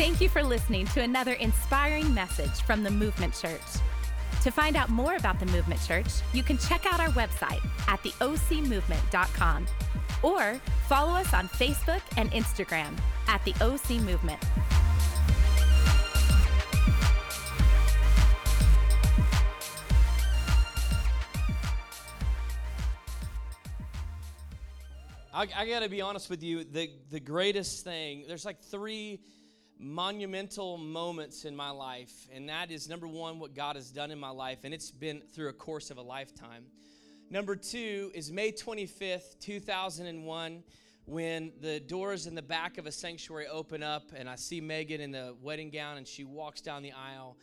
Thank you for listening to another inspiring message from the Movement Church. To find out more about the Movement Church, you can check out our website at theocmovement.com or follow us on Facebook and Instagram at the OC Movement. I, I got to be honest with you. The the greatest thing. There's like three monumental moments in my life, and that is number one, what God has done in my life, and it's been through a course of a lifetime. Number two is May 25th, 2001, when the doors in the back of a sanctuary open up, and I see Megan in the wedding gown, and she walks down the aisle.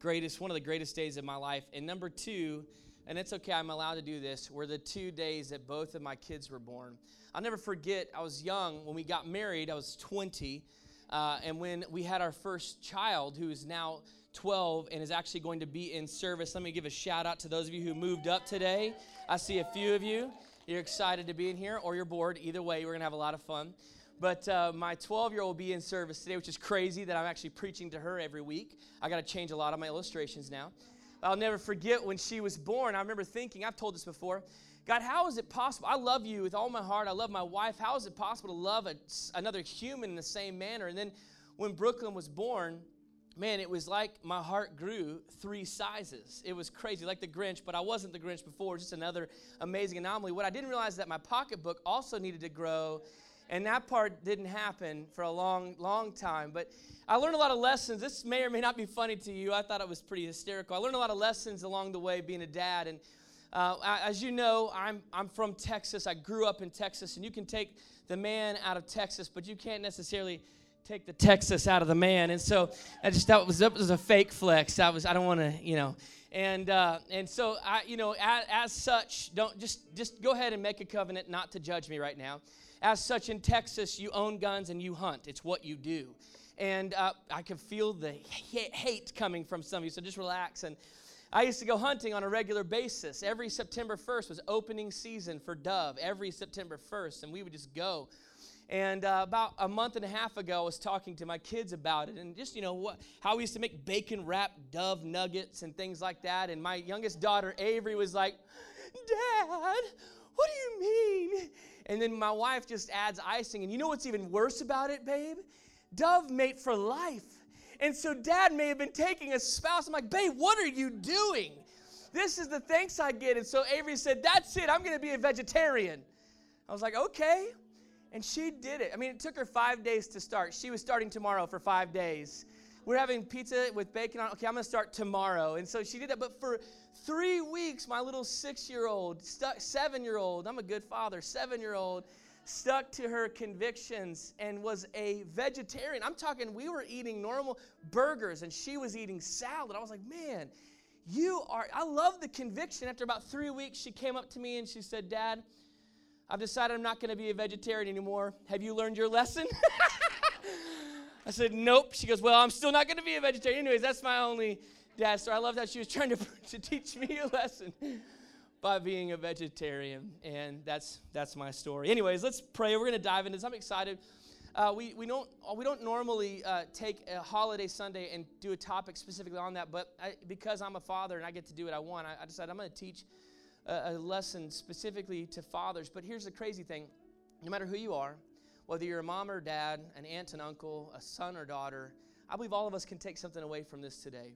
Greatest, one of the greatest days of my life. And number two, and it's okay, I'm allowed to do this, were the two days that both of my kids were born. I'll never forget, I was young when we got married, I was 20. Uh, and when we had our first child, who is now 12 and is actually going to be in service, let me give a shout out to those of you who moved up today. I see a few of you. You're excited to be in here, or you're bored. Either way, we're going to have a lot of fun. But uh, my 12 year old will be in service today, which is crazy that I'm actually preaching to her every week. I got to change a lot of my illustrations now. I'll never forget when she was born. I remember thinking, I've told this before, God, how is it possible? I love you with all my heart. I love my wife. How is it possible to love a, another human in the same manner? And then when Brooklyn was born, man, it was like my heart grew three sizes. It was crazy, like the Grinch, but I wasn't the Grinch before. Just another amazing anomaly. What I didn't realize is that my pocketbook also needed to grow, and that part didn't happen for a long, long time. But I learned a lot of lessons. This may or may not be funny to you. I thought it was pretty hysterical. I learned a lot of lessons along the way being a dad, and uh, as you know, I'm, I'm from Texas. I grew up in Texas, and you can take the man out of Texas, but you can't necessarily take the Texas out of the man. And so I just that was that was a fake flex. I was I don't want to you know. And uh, and so I you know as, as such don't just just go ahead and make a covenant not to judge me right now. As such in Texas, you own guns and you hunt. It's what you do. And uh, I can feel the hate coming from some of you. So just relax and. I used to go hunting on a regular basis. Every September 1st was opening season for dove, every September 1st, and we would just go. And uh, about a month and a half ago, I was talking to my kids about it, and just you know what, how we used to make bacon wrapped dove nuggets and things like that. And my youngest daughter Avery was like, "Dad, what do you mean?" And then my wife just adds icing, and you know what's even worse about it, babe? Dove mate for life. And so dad may have been taking a spouse. I'm like, babe, what are you doing? This is the thanks I get. And so Avery said, That's it, I'm gonna be a vegetarian. I was like, okay. And she did it. I mean, it took her five days to start. She was starting tomorrow for five days. We're having pizza with bacon on. Okay, I'm gonna start tomorrow. And so she did that. But for three weeks, my little six year old, seven year old, I'm a good father, seven year old, stuck to her convictions and was a vegetarian. I'm talking, we were eating normal burgers and she was eating salad. I was like, man, you are. I love the conviction. After about three weeks, she came up to me and she said, Dad, I've decided I'm not going to be a vegetarian anymore. Have you learned your lesson? I said, Nope. She goes, Well, I'm still not going to be a vegetarian. Anyways, that's my only dad So I love that she was trying to, to teach me a lesson by being a vegetarian, and that's that's my story. Anyways, let's pray. We're going to dive into this. I'm excited. Uh, we, we don't we don't normally uh, take a holiday Sunday and do a topic specifically on that, but I, because I'm a father and I get to do what I want, I, I decided I'm going to teach a, a lesson specifically to fathers. But here's the crazy thing: no matter who you are, whether you're a mom or dad, an aunt and uncle, a son or daughter, I believe all of us can take something away from this today.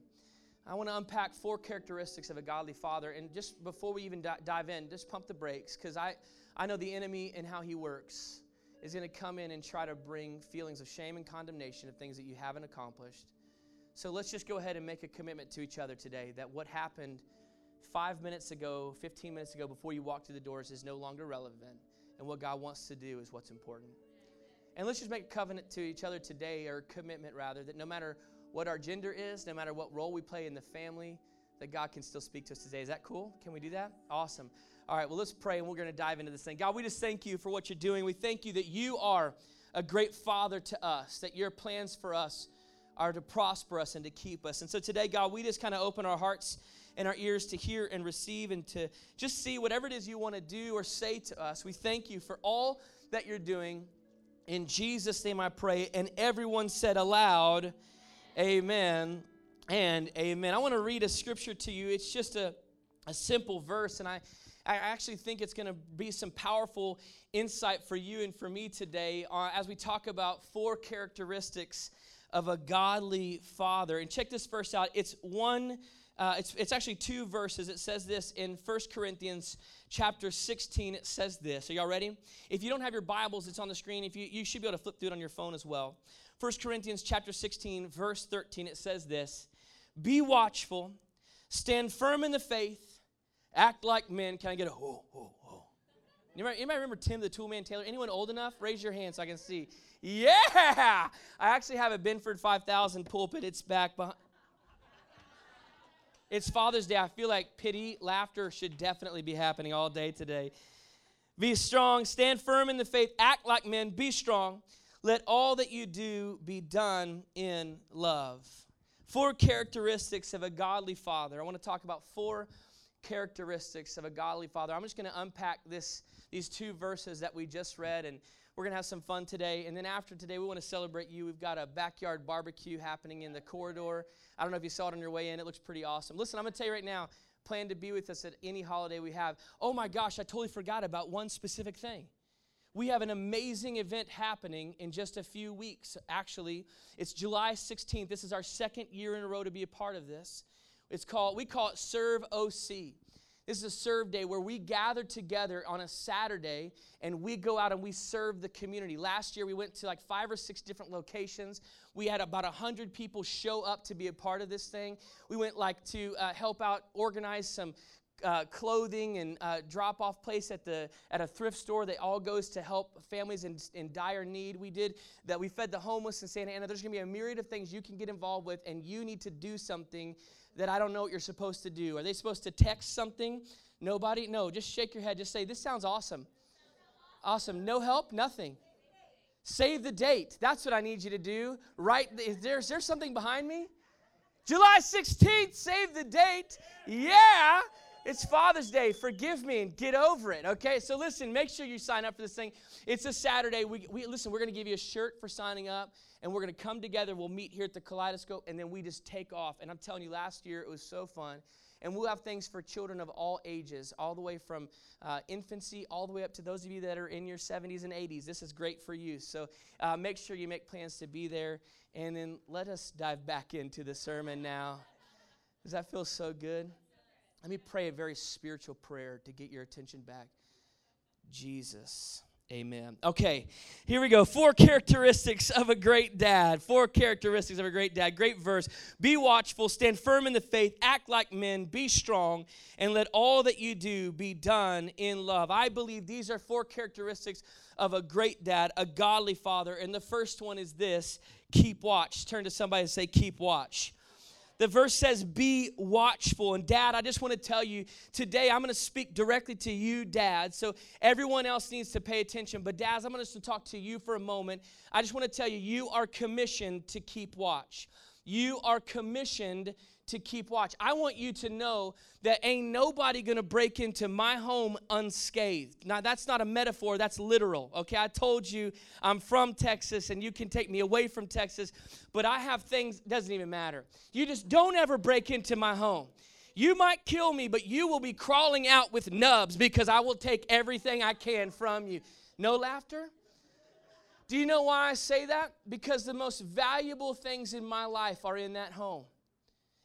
I want to unpack four characteristics of a godly father. And just before we even dive in, just pump the brakes because I, I know the enemy and how he works is going to come in and try to bring feelings of shame and condemnation of things that you haven't accomplished. So let's just go ahead and make a commitment to each other today that what happened five minutes ago, 15 minutes ago, before you walked through the doors is no longer relevant. And what God wants to do is what's important. And let's just make a covenant to each other today, or commitment rather, that no matter what our gender is, no matter what role we play in the family, that God can still speak to us today. Is that cool? Can we do that? Awesome. All right, well, let's pray and we're going to dive into this thing. God, we just thank you for what you're doing. We thank you that you are a great father to us, that your plans for us are to prosper us and to keep us. And so today, God, we just kind of open our hearts and our ears to hear and receive and to just see whatever it is you want to do or say to us. We thank you for all that you're doing In Jesus' name I pray. And everyone said aloud, Amen and amen. I want to read a scripture to you. It's just a, a simple verse, and I, I actually think it's going to be some powerful insight for you and for me today uh, as we talk about four characteristics of a godly father. And check this verse out. It's one. Uh, it's, it's actually two verses. It says this in First Corinthians chapter 16. It says this. Are y'all ready? If you don't have your Bibles, it's on the screen. If you, you should be able to flip through it on your phone as well. First Corinthians chapter 16, verse 13, it says this Be watchful, stand firm in the faith, act like men. Can I get a whoa, whoa, whoa? Anybody, anybody remember Tim the Toolman Taylor? Anyone old enough? Raise your hand so I can see. Yeah! I actually have a Binford 5000 pulpit. It's back behind. It's Father's Day. I feel like pity, laughter should definitely be happening all day today. Be strong, stand firm in the faith, act like men, be strong. Let all that you do be done in love. Four characteristics of a godly father. I want to talk about four characteristics of a godly father. I'm just going to unpack this these two verses that we just read and we're going to have some fun today. And then after today, we want to celebrate you. We've got a backyard barbecue happening in the corridor. I don't know if you saw it on your way in. It looks pretty awesome. Listen, I'm going to tell you right now, plan to be with us at any holiday we have. Oh my gosh, I totally forgot about one specific thing. We have an amazing event happening in just a few weeks. Actually, it's July 16th. This is our second year in a row to be a part of this. It's called, we call it Serve OC. This is a serve day where we gather together on a Saturday and we go out and we serve the community. Last year we went to like five or six different locations. We had about 100 people show up to be a part of this thing. We went like to uh, help out organize some uh, clothing and uh, drop off place at the at a thrift store that all goes to help families in, in dire need. We did that. We fed the homeless in santa ana. There's going to be a myriad of things you can get involved with and you need to do something that i don't know what you're supposed to do. Are they supposed to text something? Nobody? No. Just shake your head. Just say this sounds awesome. Awesome. No help? Nothing. Save the date. That's what i need you to do. Right is there, is there something behind me? July 16th save the date. Yeah it's Father's Day. Forgive me and get over it. Okay, so listen, make sure you sign up for this thing. It's a Saturday. We, we listen. We're going to give you a shirt for signing up, and we're going to come together. We'll meet here at the Kaleidoscope, and then we just take off. And I'm telling you, last year it was so fun. And we'll have things for children of all ages, all the way from uh, infancy, all the way up to those of you that are in your 70s and 80s. This is great for you. So uh, make sure you make plans to be there. And then let us dive back into the sermon now. Does that feel so good? Let me pray a very spiritual prayer to get your attention back. Jesus. Amen. Okay, here we go. Four characteristics of a great dad. Four characteristics of a great dad. Great verse. Be watchful, stand firm in the faith, act like men, be strong, and let all that you do be done in love. I believe these are four characteristics of a great dad, a godly father. And the first one is this keep watch. Turn to somebody and say, Keep watch. The verse says, Be watchful. And, Dad, I just want to tell you today, I'm going to speak directly to you, Dad. So, everyone else needs to pay attention. But, Dads, I'm going to talk to you for a moment. I just want to tell you, you are commissioned to keep watch. You are commissioned to keep watch. I want you to know that ain't nobody gonna break into my home unscathed. Now, that's not a metaphor, that's literal, okay? I told you I'm from Texas and you can take me away from Texas, but I have things, doesn't even matter. You just don't ever break into my home. You might kill me, but you will be crawling out with nubs because I will take everything I can from you. No laughter? Do you know why I say that? Because the most valuable things in my life are in that home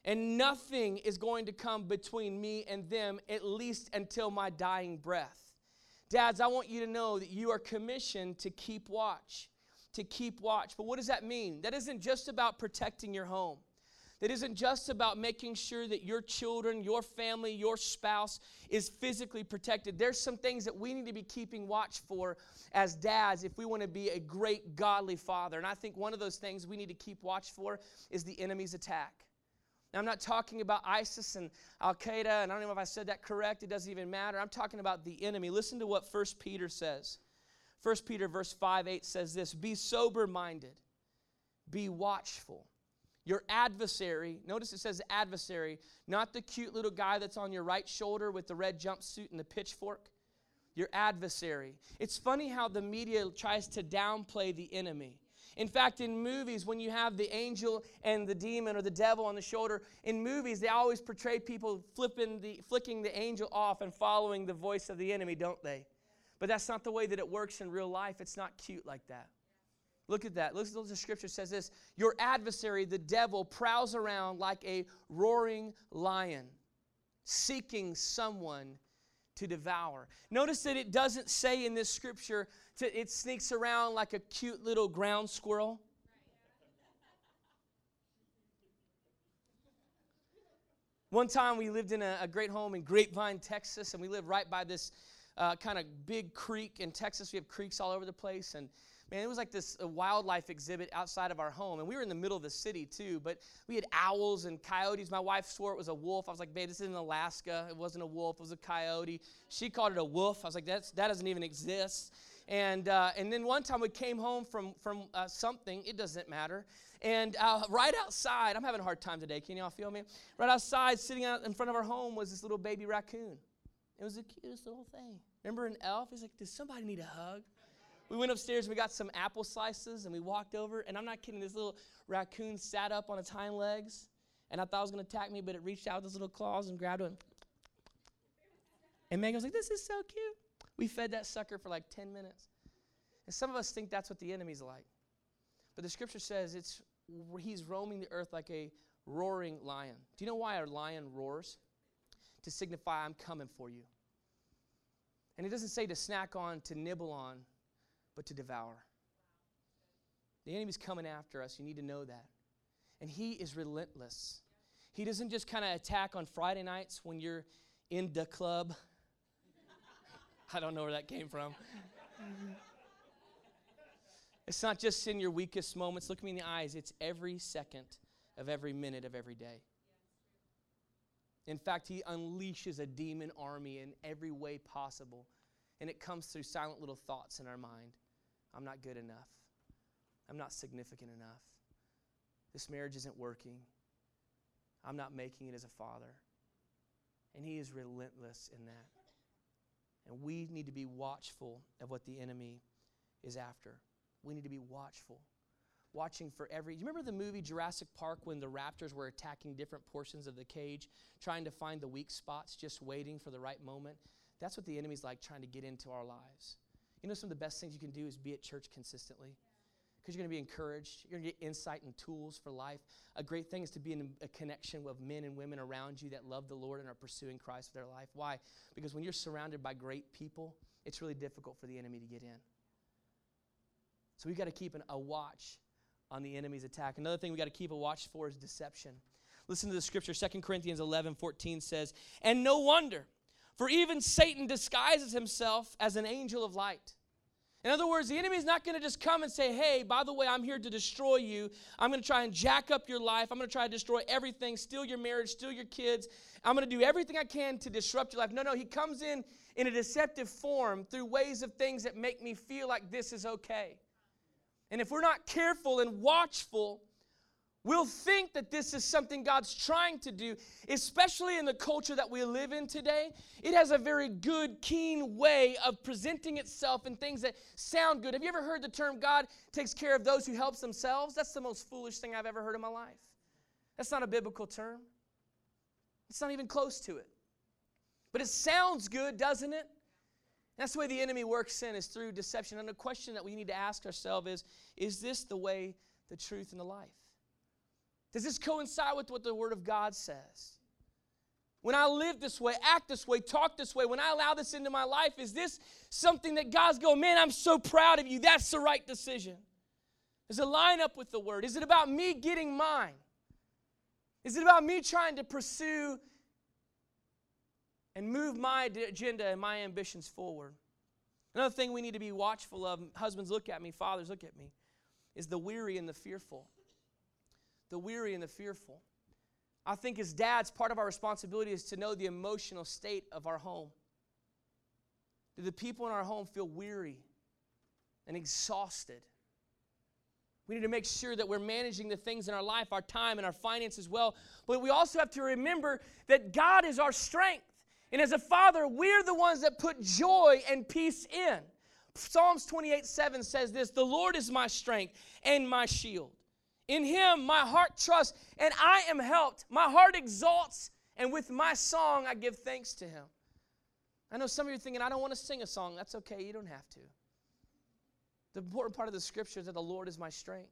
and nothing is going to come between me and them, at least until my dying breath. Dads, I want you to know that you are commissioned to keep watch. To keep watch. But what does that mean? That isn't just about protecting your home. That isn't just about making sure that your children, your family, your spouse is physically protected. There's some things that we need to be keeping watch for as dads if we want to be a great godly father. And I think one of those things we need to keep watch for is the enemy's attack. Now, I'm not talking about ISIS and Al Qaeda, and I don't know if I said that correct. It doesn't even matter. I'm talking about the enemy. Listen to what 1 Peter says. 1 Peter verse 5 8 says this Be sober minded, be watchful. Your adversary, notice it says adversary, not the cute little guy that's on your right shoulder with the red jumpsuit and the pitchfork. Your adversary. It's funny how the media tries to downplay the enemy. In fact, in movies, when you have the angel and the demon or the devil on the shoulder, in movies, they always portray people flipping the, flicking the angel off and following the voice of the enemy, don't they? But that's not the way that it works in real life. It's not cute like that. Look at that. Look at the scripture says this Your adversary, the devil, prowls around like a roaring lion, seeking someone to devour. Notice that it doesn't say in this scripture to, it sneaks around like a cute little ground squirrel. One time we lived in a, a, great home in Grapevine, Texas, and we lived right by this uh, kind of big creek in Texas. We have creeks all over the place, and man, it was like this wildlife exhibit outside of our home. And we were in the middle of the city too, but we had owls and coyotes. My wife swore it was a wolf. I was like, babe, this is in Alaska. It wasn't a wolf, it was a coyote. She called it a wolf. I was like, That's, that doesn't even exist. And, uh, and then one time we came home from, from uh, something, it doesn't matter. And uh, right outside, I'm having a hard time today, can y'all feel me? Right outside, sitting out in front of our home, was this little baby raccoon. It was the cutest little thing. Remember an elf? He's like, Does somebody need a hug? We went upstairs we got some apple slices and we walked over. And I'm not kidding, this little raccoon sat up on its hind legs. And I thought it was going to attack me, but it reached out with its little claws and grabbed one. And Megan was like, This is so cute. We fed that sucker for like 10 minutes. And some of us think that's what the enemy's like. But the scripture says it's he's roaming the earth like a roaring lion. Do you know why a lion roars? To signify I'm coming for you. And it doesn't say to snack on, to nibble on, but to devour. The enemy's coming after us. You need to know that. And he is relentless. He doesn't just kind of attack on Friday nights when you're in the club. I don't know where that came from. it's not just in your weakest moments. Look me in the eyes. It's every second of every minute of every day. In fact, he unleashes a demon army in every way possible. And it comes through silent little thoughts in our mind. I'm not good enough. I'm not significant enough. This marriage isn't working. I'm not making it as a father. And he is relentless in that. And we need to be watchful of what the enemy is after. We need to be watchful. Watching for every. You remember the movie Jurassic Park when the raptors were attacking different portions of the cage, trying to find the weak spots, just waiting for the right moment? That's what the enemy's like trying to get into our lives. You know, some of the best things you can do is be at church consistently because you're going to be encouraged. You're going to get insight and tools for life. A great thing is to be in a connection with men and women around you that love the Lord and are pursuing Christ with their life. Why? Because when you're surrounded by great people, it's really difficult for the enemy to get in. So we've got to keep an, a watch on the enemy's attack. Another thing we got to keep a watch for is deception. Listen to the scripture. 2 Corinthians 11 14 says, And no wonder for even Satan disguises himself as an angel of light. In other words, the enemy is not going to just come and say, Hey, by the way, I'm here to destroy you. I'm going to try and jack up your life. I'm going to try to destroy everything, steal your marriage, steal your kids. I'm going to do everything I can to disrupt your life. No, no, he comes in in a deceptive form through ways of things that make me feel like this is okay. And if we're not careful and watchful, We'll think that this is something God's trying to do, especially in the culture that we live in today. It has a very good, keen way of presenting itself in things that sound good. Have you ever heard the term God takes care of those who helps themselves? That's the most foolish thing I've ever heard in my life. That's not a biblical term. It's not even close to it. But it sounds good, doesn't it? That's the way the enemy works in is through deception. And the question that we need to ask ourselves is is this the way, the truth, and the life? Does this coincide with what the Word of God says? When I live this way, act this way, talk this way, when I allow this into my life, is this something that God's going, man, I'm so proud of you. That's the right decision. Does it line up with the Word? Is it about me getting mine? Is it about me trying to pursue and move my agenda and my ambitions forward? Another thing we need to be watchful of, husbands, look at me, fathers, look at me, is the weary and the fearful the weary and the fearful. I think as dads, part of our responsibility is to know the emotional state of our home. Do the people in our home feel weary and exhausted? We need to make sure that we're managing the things in our life, our time, and our finances well. But we also have to remember that God is our strength. And as a father, we're the ones that put joy and peace in. Psalms 28 7 says this The Lord is my strength and my shield. In him my heart trusts, and I am helped. My heart exalts, and with my song I give thanks to him. I know some of you are thinking, I don't want to sing a song. That's okay, you don't have to. The important part of the scripture is that the Lord is my strength.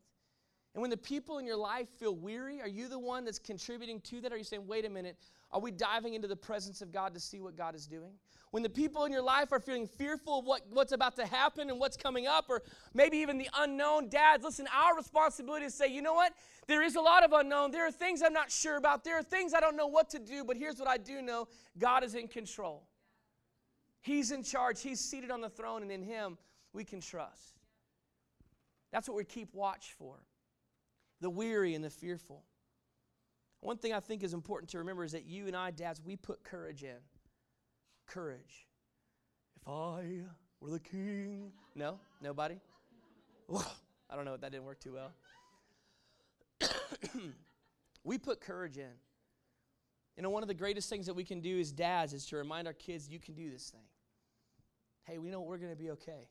And when the people in your life feel weary, are you the one that's contributing to that? Are you saying, wait a minute, are we diving into the presence of God to see what God is doing? When the people in your life are feeling fearful of what, what's about to happen and what's coming up, or maybe even the unknown, dads, listen, our responsibility is to say, you know what? There is a lot of unknown. There are things I'm not sure about. There are things I don't know what to do, but here's what I do know God is in control. He's in charge, He's seated on the throne, and in Him we can trust. That's what we keep watch for the weary and the fearful. One thing I think is important to remember is that you and I, dads, we put courage in. Courage. If I were the king. No? Nobody? I don't know. That didn't work too well. we put courage in. You know, one of the greatest things that we can do as dads is to remind our kids, you can do this thing. Hey, we know we're going to be okay.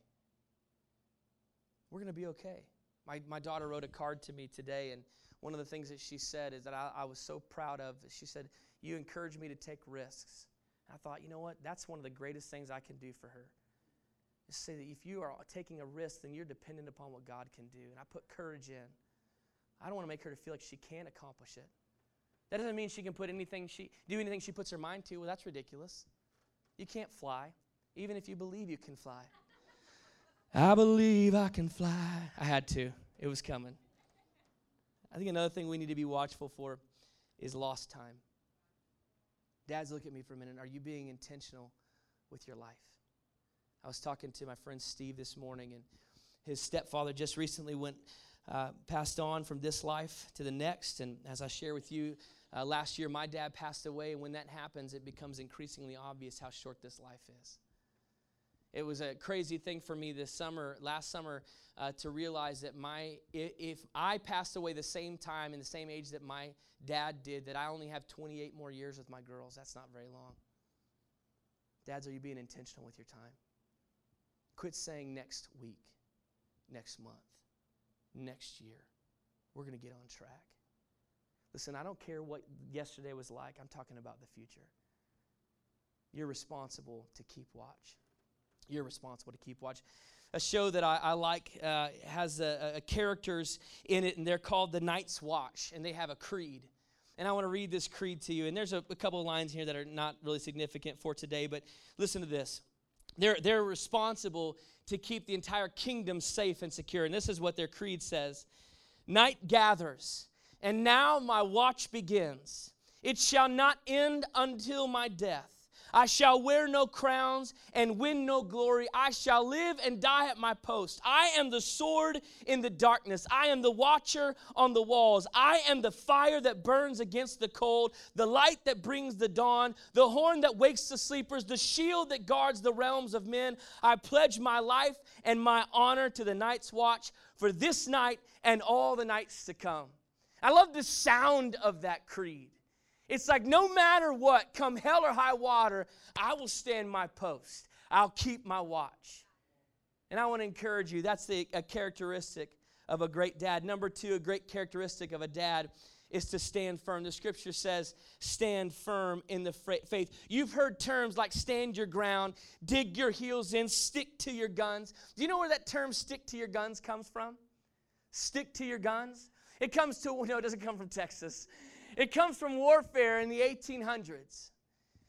We're going to be okay. My, my daughter wrote a card to me today, and one of the things that she said is that I, I was so proud of. She said, You encouraged me to take risks. And I thought, you know what? That's one of the greatest things I can do for her. Is say that if you are taking a risk, then you're dependent upon what God can do. And I put courage in. I don't want to make her to feel like she can't accomplish it. That doesn't mean she can put anything she do anything she puts her mind to. Well, that's ridiculous. You can't fly, even if you believe you can fly. I believe I can fly. I had to. It was coming. I think another thing we need to be watchful for is lost time. Dads, look at me for a minute. Are you being intentional with your life? I was talking to my friend Steve this morning, and his stepfather just recently went uh, passed on from this life to the next. And as I share with you, uh, last year my dad passed away, and when that happens, it becomes increasingly obvious how short this life is. It was a crazy thing for me this summer, last summer, uh, to realize that my if I passed away the same time in the same age that my dad did, that I only have 28 more years with my girls. That's not very long. Dads, are you being intentional with your time? Quit saying next week, next month, next year. We're going to get on track. Listen, I don't care what yesterday was like. I'm talking about the future. You're responsible to keep watch. You're responsible to keep watch a show that I, I like uh, has a, a characters in it, and they're called the Night's Watch, and they have a creed. And I want to read this creed to you. And there's a, a couple of lines here that are not really significant for today, but listen to this. They're, they're responsible to keep the entire kingdom safe and secure. And this is what their creed says Night gathers, and now my watch begins. It shall not end until my death. I shall wear no crowns and win no glory. I shall live and die at my post. I am the sword in the darkness. I am the watcher on the walls. I am the fire that burns against the cold, the light that brings the dawn, the horn that wakes the sleepers, the shield that guards the realms of men. I pledge my life and my honor to the night's watch for this night and all the nights to come. I love the sound of that creed. It's like no matter what, come hell or high water, I will stand my post. I'll keep my watch. And I want to encourage you that's the, a characteristic of a great dad. Number two, a great characteristic of a dad is to stand firm. The scripture says, stand firm in the faith. You've heard terms like stand your ground, dig your heels in, stick to your guns. Do you know where that term stick to your guns comes from? Stick to your guns? It comes to, no, it doesn't come from Texas. It comes from warfare in the 1800s.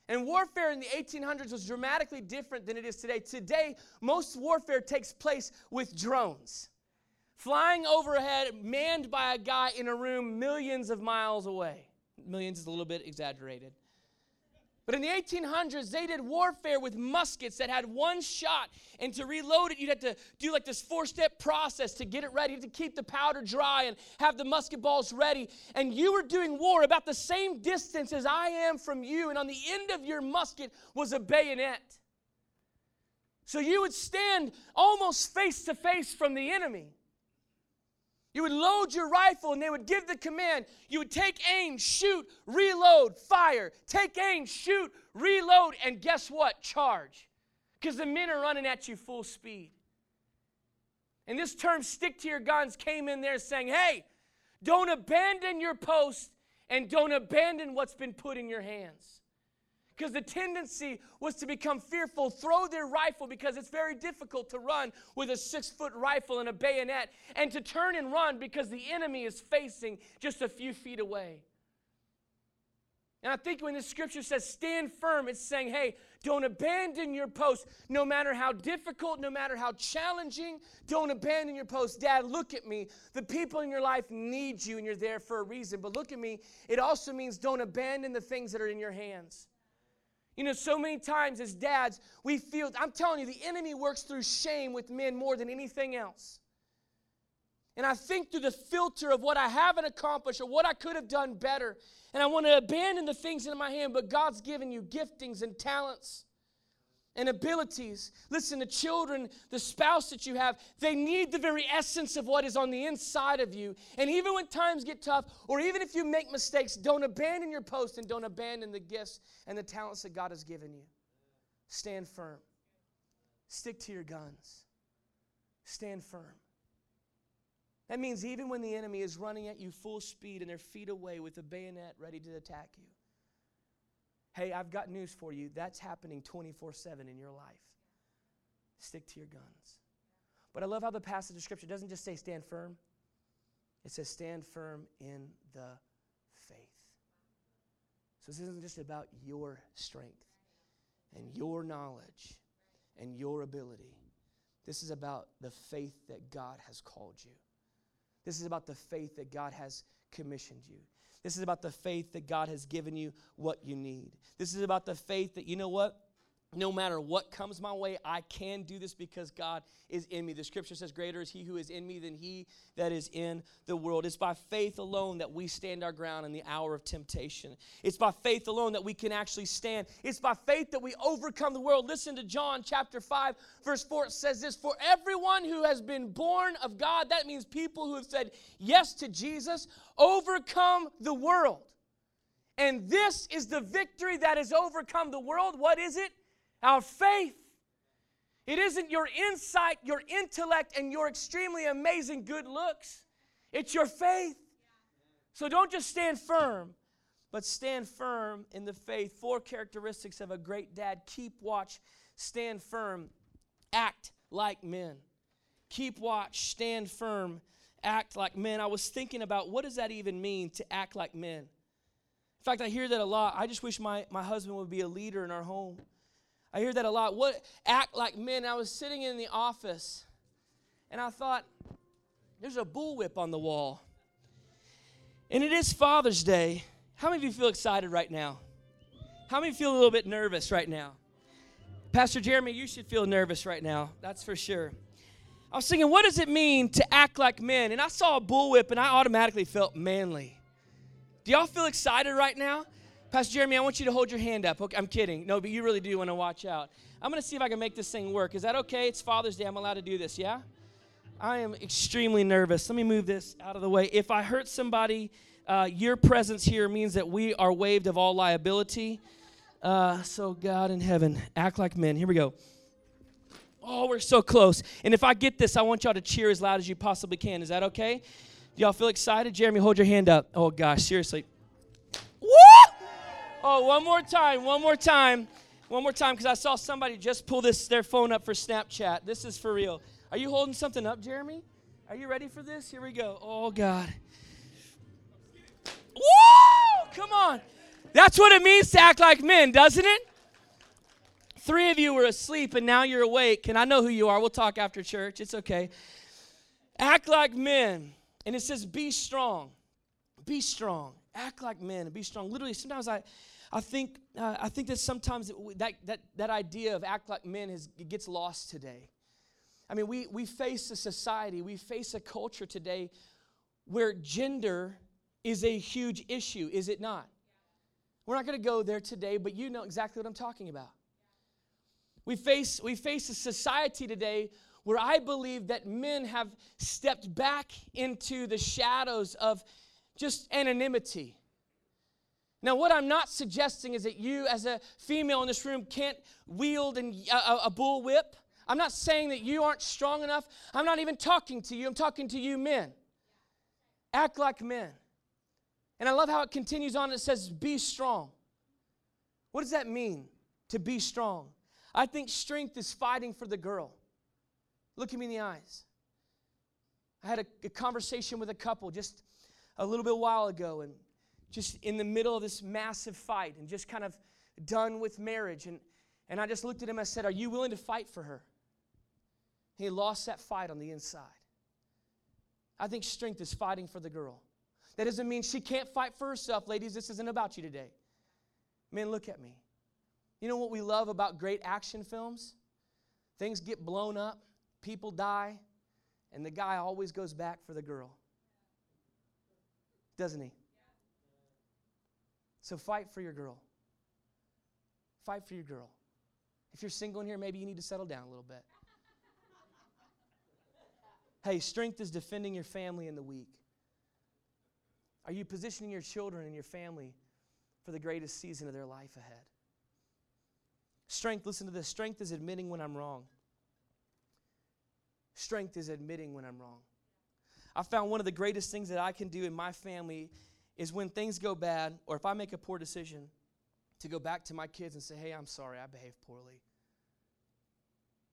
And warfare in the 1800s was dramatically different than it is today. Today, most warfare takes place with drones, flying overhead, manned by a guy in a room millions of miles away. Millions is a little bit exaggerated. But in the 1800s, they did warfare with muskets that had one shot. And to reload it, you'd have to do like this four step process to get it ready, to keep the powder dry and have the musket balls ready. And you were doing war about the same distance as I am from you. And on the end of your musket was a bayonet. So you would stand almost face to face from the enemy. You would load your rifle and they would give the command. You would take aim, shoot, reload, fire. Take aim, shoot, reload, and guess what? Charge. Because the men are running at you full speed. And this term, stick to your guns, came in there saying, hey, don't abandon your post and don't abandon what's been put in your hands. Because the tendency was to become fearful, throw their rifle because it's very difficult to run with a six foot rifle and a bayonet, and to turn and run because the enemy is facing just a few feet away. And I think when the scripture says stand firm, it's saying, hey, don't abandon your post. No matter how difficult, no matter how challenging, don't abandon your post. Dad, look at me. The people in your life need you and you're there for a reason. But look at me. It also means don't abandon the things that are in your hands. You know, so many times as dads, we feel, I'm telling you, the enemy works through shame with men more than anything else. And I think through the filter of what I haven't accomplished or what I could have done better. And I want to abandon the things in my hand, but God's given you giftings and talents and abilities. Listen, the children, the spouse that you have, they need the very essence of what is on the inside of you. And even when times get tough, or even if you make mistakes, don't abandon your post and don't abandon the gifts and the talents that God has given you. Stand firm. Stick to your guns. Stand firm. That means even when the enemy is running at you full speed and they're feet away with a bayonet ready to attack you. Hey, I've got news for you. That's happening 24 7 in your life. Stick to your guns. But I love how the passage of Scripture doesn't just say stand firm, it says stand firm in the faith. So this isn't just about your strength and your knowledge and your ability. This is about the faith that God has called you. This is about the faith that God has commissioned you. This is about the faith that God has given you what you need. This is about the faith that, you know what? No matter what comes my way, I can do this because God is in me. The scripture says, Greater is He who is in me than He that is in the world. It's by faith alone that we stand our ground in the hour of temptation. It's by faith alone that we can actually stand. It's by faith that we overcome the world. Listen to John chapter 5, verse 4. It says this For everyone who has been born of God, that means people who have said yes to Jesus, overcome the world. And this is the victory that has overcome the world. What is it? Our faith. It isn't your insight, your intellect, and your extremely amazing good looks. It's your faith. So don't just stand firm, but stand firm in the faith. Four characteristics of a great dad keep watch, stand firm, act like men. Keep watch, stand firm, act like men. I was thinking about what does that even mean to act like men? In fact, I hear that a lot. I just wish my, my husband would be a leader in our home. I hear that a lot. What act like men? I was sitting in the office and I thought, there's a bullwhip on the wall. And it is Father's Day. How many of you feel excited right now? How many feel a little bit nervous right now? Pastor Jeremy, you should feel nervous right now. That's for sure. I was thinking, what does it mean to act like men? And I saw a bullwhip and I automatically felt manly. Do y'all feel excited right now? Pastor Jeremy, I want you to hold your hand up. Okay, I'm kidding. No, but you really do want to watch out. I'm going to see if I can make this thing work. Is that okay? It's Father's Day. I'm allowed to do this, yeah? I am extremely nervous. Let me move this out of the way. If I hurt somebody, uh, your presence here means that we are waived of all liability. Uh, so, God in heaven, act like men. Here we go. Oh, we're so close. And if I get this, I want y'all to cheer as loud as you possibly can. Is that okay? Do y'all feel excited? Jeremy, hold your hand up. Oh, gosh, seriously. Oh, one more time, one more time, one more time, because I saw somebody just pull this their phone up for Snapchat. This is for real. Are you holding something up, Jeremy? Are you ready for this? Here we go. Oh God. Woo! Come on. That's what it means to act like men, doesn't it? Three of you were asleep and now you're awake, and I know who you are. We'll talk after church. It's okay. Act like men. And it says, be strong. Be strong. Act like men and be strong. Literally, sometimes I, I think, uh, I think that sometimes that, that, that idea of act like men is, gets lost today. I mean, we, we face a society, we face a culture today where gender is a huge issue, is it not? We're not going to go there today, but you know exactly what I'm talking about. We face, we face a society today where I believe that men have stepped back into the shadows of just anonymity. Now, what I'm not suggesting is that you, as a female in this room, can't wield an, a, a. I'm not saying that you aren't strong enough. I'm not even talking to you. I'm talking to you, men. Act like men. And I love how it continues on. It says, Be strong. What does that mean, to be strong? I think strength is fighting for the girl. Look at me in the eyes. I had a, a conversation with a couple just a little bit while ago, and just in the middle of this massive fight, and just kind of done with marriage. And, and I just looked at him. I said, Are you willing to fight for her? He lost that fight on the inside. I think strength is fighting for the girl. That doesn't mean she can't fight for herself. Ladies, this isn't about you today. Men, look at me. You know what we love about great action films? Things get blown up, people die, and the guy always goes back for the girl. Doesn't he? So fight for your girl. Fight for your girl. If you're single in here, maybe you need to settle down a little bit. hey, strength is defending your family in the weak. Are you positioning your children and your family for the greatest season of their life ahead? Strength, listen to this strength is admitting when I'm wrong. Strength is admitting when I'm wrong. I found one of the greatest things that I can do in my family is when things go bad or if I make a poor decision to go back to my kids and say, hey, I'm sorry, I behaved poorly.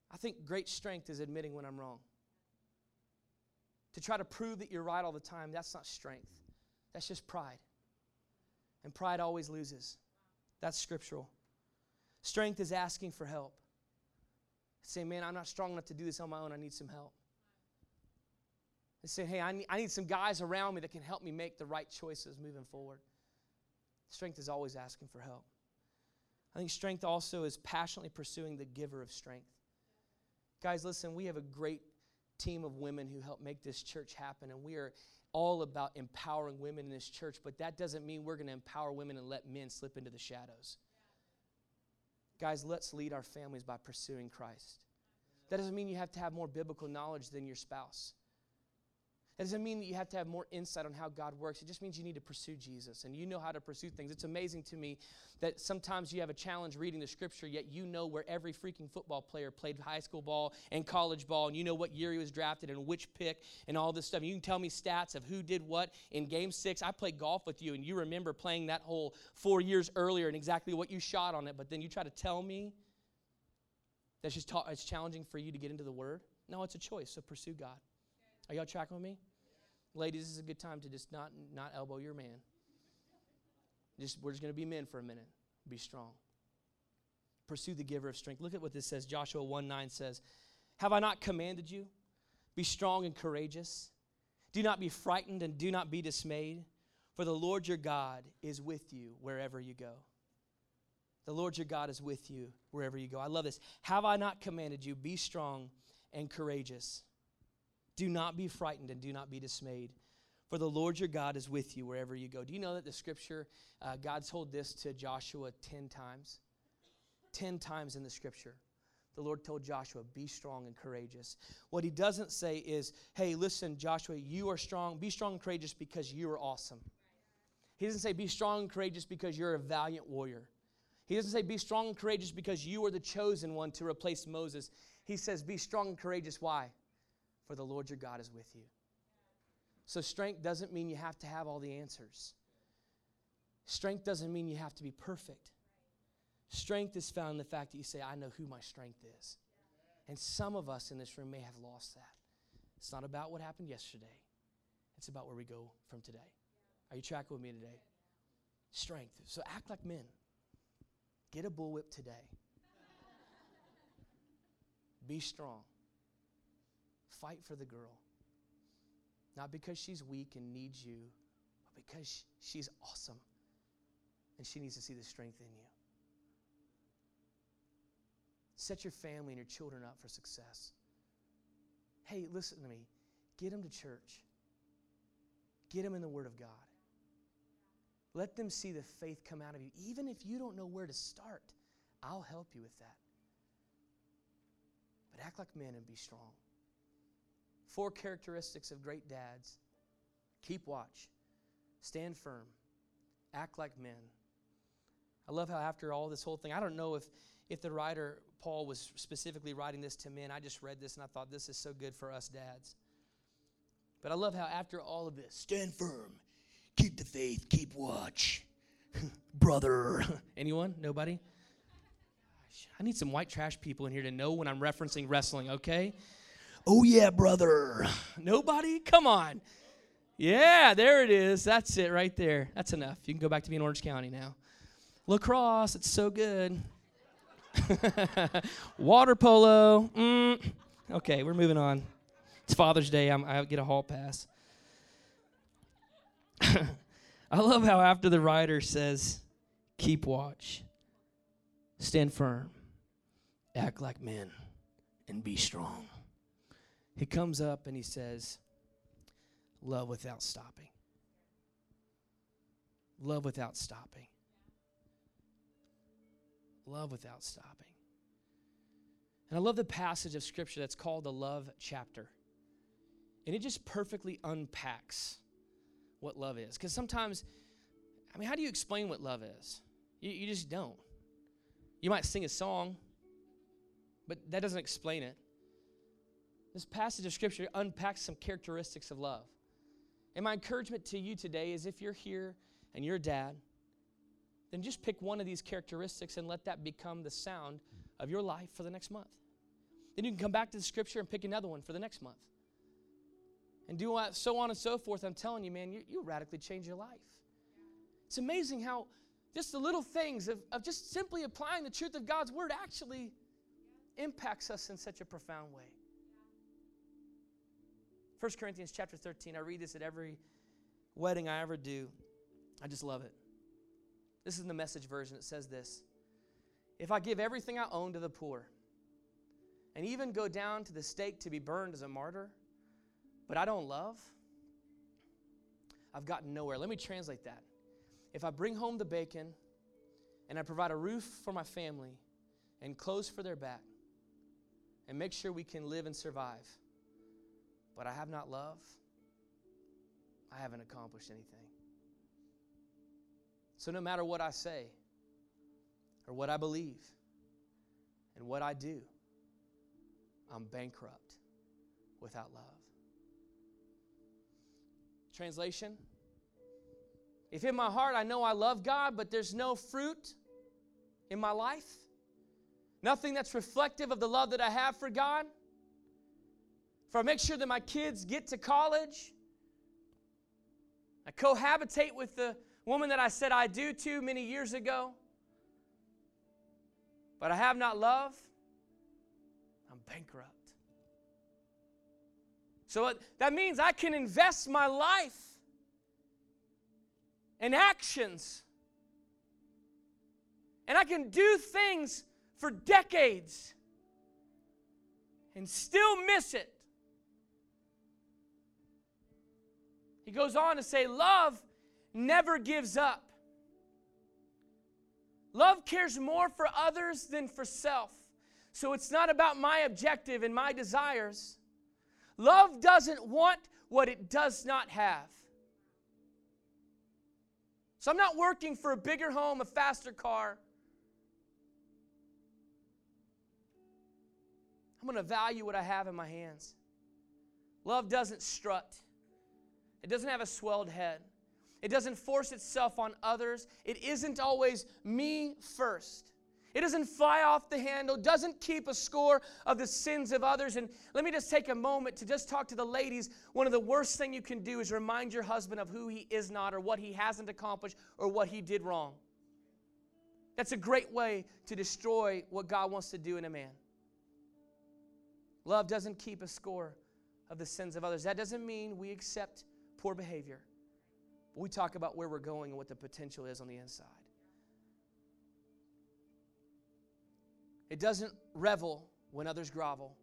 I think great strength is admitting when I'm wrong. To try to prove that you're right all the time, that's not strength. That's just pride. And pride always loses. That's scriptural. Strength is asking for help. Saying, man, I'm not strong enough to do this on my own. I need some help. And say, hey, I need, I need some guys around me that can help me make the right choices moving forward. Strength is always asking for help. I think strength also is passionately pursuing the giver of strength. Guys, listen, we have a great team of women who help make this church happen, and we are all about empowering women in this church, but that doesn't mean we're going to empower women and let men slip into the shadows. Guys, let's lead our families by pursuing Christ. That doesn't mean you have to have more biblical knowledge than your spouse. It doesn't mean that you have to have more insight on how God works. It just means you need to pursue Jesus and you know how to pursue things. It's amazing to me that sometimes you have a challenge reading the scripture, yet you know where every freaking football player played high school ball and college ball, and you know what year he was drafted and which pick and all this stuff. You can tell me stats of who did what in game six. I played golf with you, and you remember playing that hole four years earlier and exactly what you shot on it, but then you try to tell me that's just ta- it's challenging for you to get into the Word. No, it's a choice, so pursue God. Are y'all tracking with me? Ladies, this is a good time to just not, not elbow your man. Just, we're just going to be men for a minute. Be strong. Pursue the giver of strength. Look at what this says. Joshua 1 9 says, Have I not commanded you? Be strong and courageous. Do not be frightened and do not be dismayed, for the Lord your God is with you wherever you go. The Lord your God is with you wherever you go. I love this. Have I not commanded you? Be strong and courageous. Do not be frightened and do not be dismayed, for the Lord your God is with you wherever you go. Do you know that the scripture, uh, God told this to Joshua 10 times? 10 times in the scripture. The Lord told Joshua, be strong and courageous. What he doesn't say is, hey, listen, Joshua, you are strong. Be strong and courageous because you are awesome. He doesn't say, be strong and courageous because you're a valiant warrior. He doesn't say, be strong and courageous because you are the chosen one to replace Moses. He says, be strong and courageous. Why? For the Lord your God is with you. So, strength doesn't mean you have to have all the answers. Strength doesn't mean you have to be perfect. Strength is found in the fact that you say, I know who my strength is. And some of us in this room may have lost that. It's not about what happened yesterday, it's about where we go from today. Are you tracking with me today? Strength. So act like men. Get a bullwhip today. Be strong. Fight for the girl. Not because she's weak and needs you, but because she's awesome and she needs to see the strength in you. Set your family and your children up for success. Hey, listen to me. Get them to church. Get them in the Word of God. Let them see the faith come out of you. Even if you don't know where to start, I'll help you with that. but act like men and be strong. Four characteristics of great dads keep watch, stand firm, act like men. I love how after all this whole thing, I don't know if, if the writer, Paul, was specifically writing this to men. I just read this and I thought this is so good for us dads. But I love how after all of this, stand firm, keep the faith, keep watch. Brother. Anyone? Nobody? I need some white trash people in here to know when I'm referencing wrestling, okay? Oh, yeah, brother. Nobody? Come on. Yeah, there it is. That's it right there. That's enough. You can go back to being Orange County now. Lacrosse, it's so good. Water polo. Mm. Okay, we're moving on. It's Father's Day. I'm, I get a hall pass. I love how after the writer says, keep watch, stand firm, act like men, and be strong. He comes up and he says, love without stopping. Love without stopping. Love without stopping. And I love the passage of scripture that's called the love chapter. And it just perfectly unpacks what love is. Because sometimes, I mean, how do you explain what love is? You, you just don't. You might sing a song, but that doesn't explain it. This passage of scripture unpacks some characteristics of love. And my encouragement to you today is if you're here and you're a dad, then just pick one of these characteristics and let that become the sound of your life for the next month. Then you can come back to the scripture and pick another one for the next month and do so on and so forth, I'm telling you, man, you, you radically change your life. It's amazing how just the little things of, of just simply applying the truth of God's word actually impacts us in such a profound way. 1 Corinthians chapter 13, I read this at every wedding I ever do. I just love it. This is the message version. It says this If I give everything I own to the poor, and even go down to the stake to be burned as a martyr, but I don't love, I've gotten nowhere. Let me translate that. If I bring home the bacon and I provide a roof for my family and clothes for their back and make sure we can live and survive, but I have not love, I haven't accomplished anything. So no matter what I say or what I believe and what I do, I'm bankrupt without love. Translation If in my heart I know I love God, but there's no fruit in my life, nothing that's reflective of the love that I have for God, if I make sure that my kids get to college, I cohabitate with the woman that I said I do to many years ago, but I have not love, I'm bankrupt. So that means I can invest my life in actions. And I can do things for decades and still miss it. He goes on to say, Love never gives up. Love cares more for others than for self. So it's not about my objective and my desires. Love doesn't want what it does not have. So I'm not working for a bigger home, a faster car. I'm going to value what I have in my hands. Love doesn't strut, it doesn't have a swelled head, it doesn't force itself on others, it isn't always me first. It doesn't fly off the handle, doesn't keep a score of the sins of others. And let me just take a moment to just talk to the ladies. One of the worst thing you can do is remind your husband of who he is not or what he hasn't accomplished or what he did wrong. That's a great way to destroy what God wants to do in a man. Love doesn't keep a score of the sins of others. That doesn't mean we accept poor behavior. But we talk about where we're going and what the potential is on the inside. It doesn't revel when others grovel.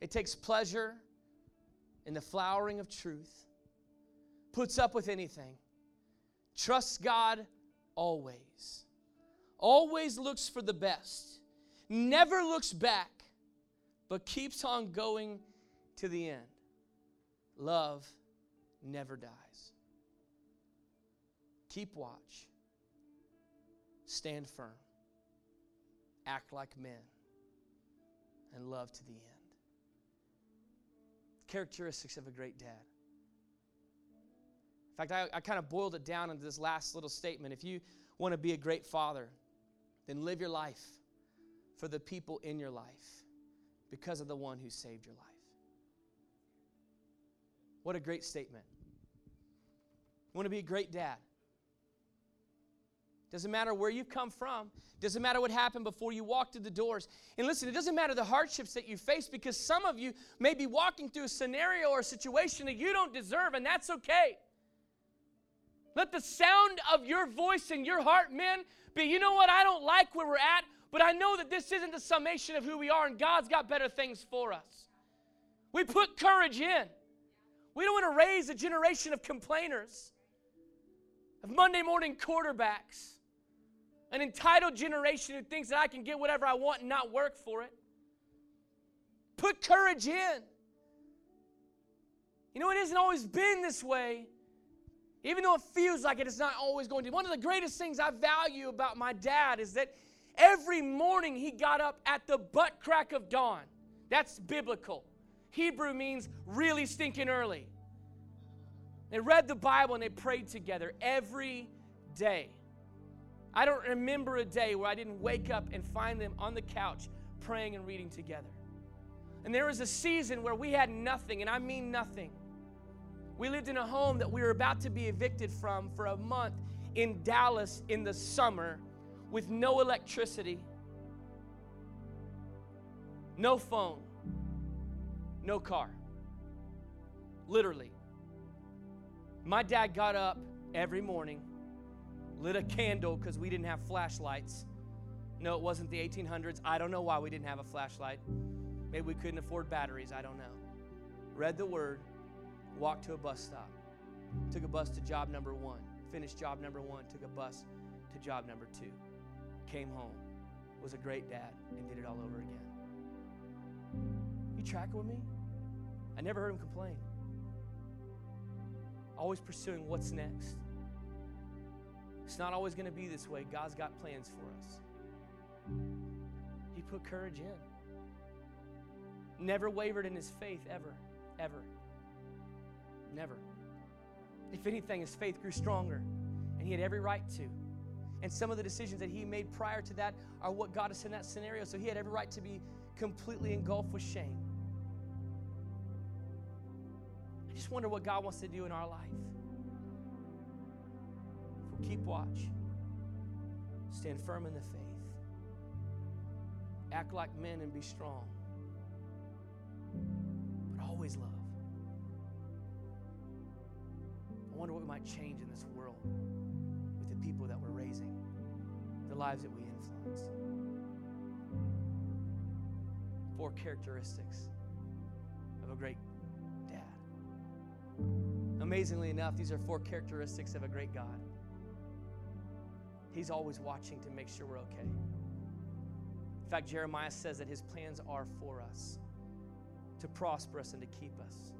It takes pleasure in the flowering of truth, puts up with anything, trusts God always, always looks for the best, never looks back, but keeps on going to the end. Love never dies. Keep watch. Stand firm. Act like men. And love to the end. Characteristics of a great dad. In fact, I, I kind of boiled it down into this last little statement. If you want to be a great father, then live your life for the people in your life because of the one who saved your life. What a great statement. You want to be a great dad. Doesn't matter where you've come from. Doesn't matter what happened before you walked through the doors. And listen, it doesn't matter the hardships that you face because some of you may be walking through a scenario or a situation that you don't deserve, and that's okay. Let the sound of your voice and your heart, men, be you know what? I don't like where we're at, but I know that this isn't the summation of who we are, and God's got better things for us. We put courage in. We don't want to raise a generation of complainers, of Monday morning quarterbacks, an entitled generation who thinks that I can get whatever I want and not work for it. Put courage in. You know, it hasn't always been this way. Even though it feels like it, it's not always going to. One of the greatest things I value about my dad is that every morning he got up at the butt crack of dawn. That's biblical. Hebrew means really stinking early. They read the Bible and they prayed together every day. I don't remember a day where I didn't wake up and find them on the couch praying and reading together. And there was a season where we had nothing, and I mean nothing. We lived in a home that we were about to be evicted from for a month in Dallas in the summer with no electricity, no phone, no car. Literally. My dad got up every morning, lit a candle because we didn't have flashlights. No, it wasn't the 1800s. I don't know why we didn't have a flashlight. Maybe we couldn't afford batteries. I don't know. Read the word, walked to a bus stop, took a bus to job number one, finished job number one, took a bus to job number two, came home, was a great dad, and did it all over again. You tracking with me? I never heard him complain. Always pursuing what's next. It's not always going to be this way. God's got plans for us. He put courage in. Never wavered in his faith, ever, ever. Never. If anything, his faith grew stronger, and he had every right to. And some of the decisions that he made prior to that are what got us in that scenario. So he had every right to be completely engulfed with shame. I just wonder what God wants to do in our life. If we keep watch, stand firm in the faith, act like men and be strong, but always love. I wonder what we might change in this world with the people that we're raising, the lives that we influence. Four characteristics of a great. Amazingly enough, these are four characteristics of a great God. He's always watching to make sure we're okay. In fact, Jeremiah says that his plans are for us to prosper us and to keep us.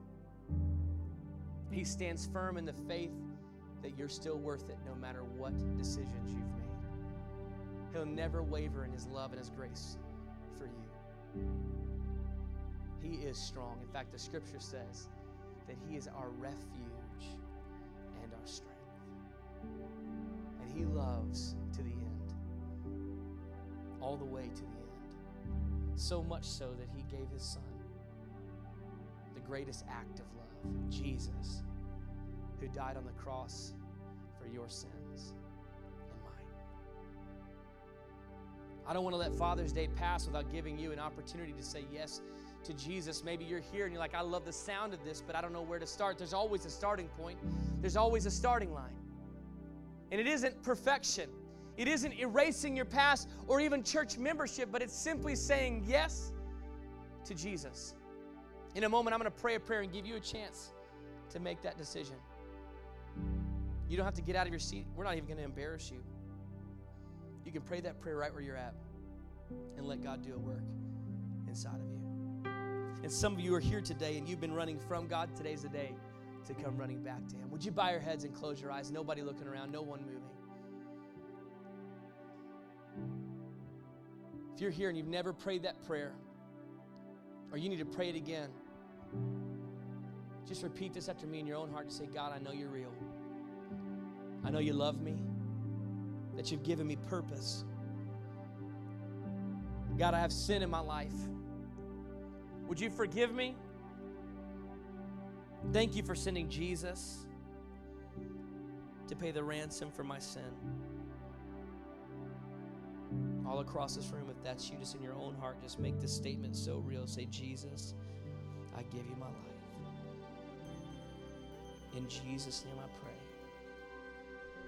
He stands firm in the faith that you're still worth it no matter what decisions you've made. He'll never waver in his love and his grace for you. He is strong. In fact, the scripture says that he is our refuge and our strength. And he loves to the end, all the way to the end. So much so that he gave his son the greatest act of love, Jesus, who died on the cross for your sins and mine. I don't want to let Father's Day pass without giving you an opportunity to say yes to Jesus. Maybe you're here and you're like, I love the sound of this, but I don't know where to start. There's always a starting point, there's always a starting line. And it isn't perfection, it isn't erasing your past or even church membership, but it's simply saying yes to Jesus. In a moment, I'm going to pray a prayer and give you a chance to make that decision. You don't have to get out of your seat. We're not even going to embarrass you. You can pray that prayer right where you're at and let God do a work inside of you. And some of you are here today and you've been running from God. Today's the day to come running back to Him. Would you bow your heads and close your eyes? Nobody looking around, no one moving. If you're here and you've never prayed that prayer, or you need to pray it again, just repeat this after me in your own heart and say, God, I know you're real. I know you love me, that you've given me purpose. God, I have sin in my life. Would you forgive me? Thank you for sending Jesus to pay the ransom for my sin. All across this room, if that's you, just in your own heart, just make this statement so real. Say, Jesus, I give you my life. In Jesus' name I pray.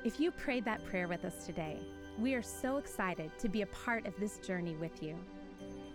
If you prayed that prayer with us today, we are so excited to be a part of this journey with you.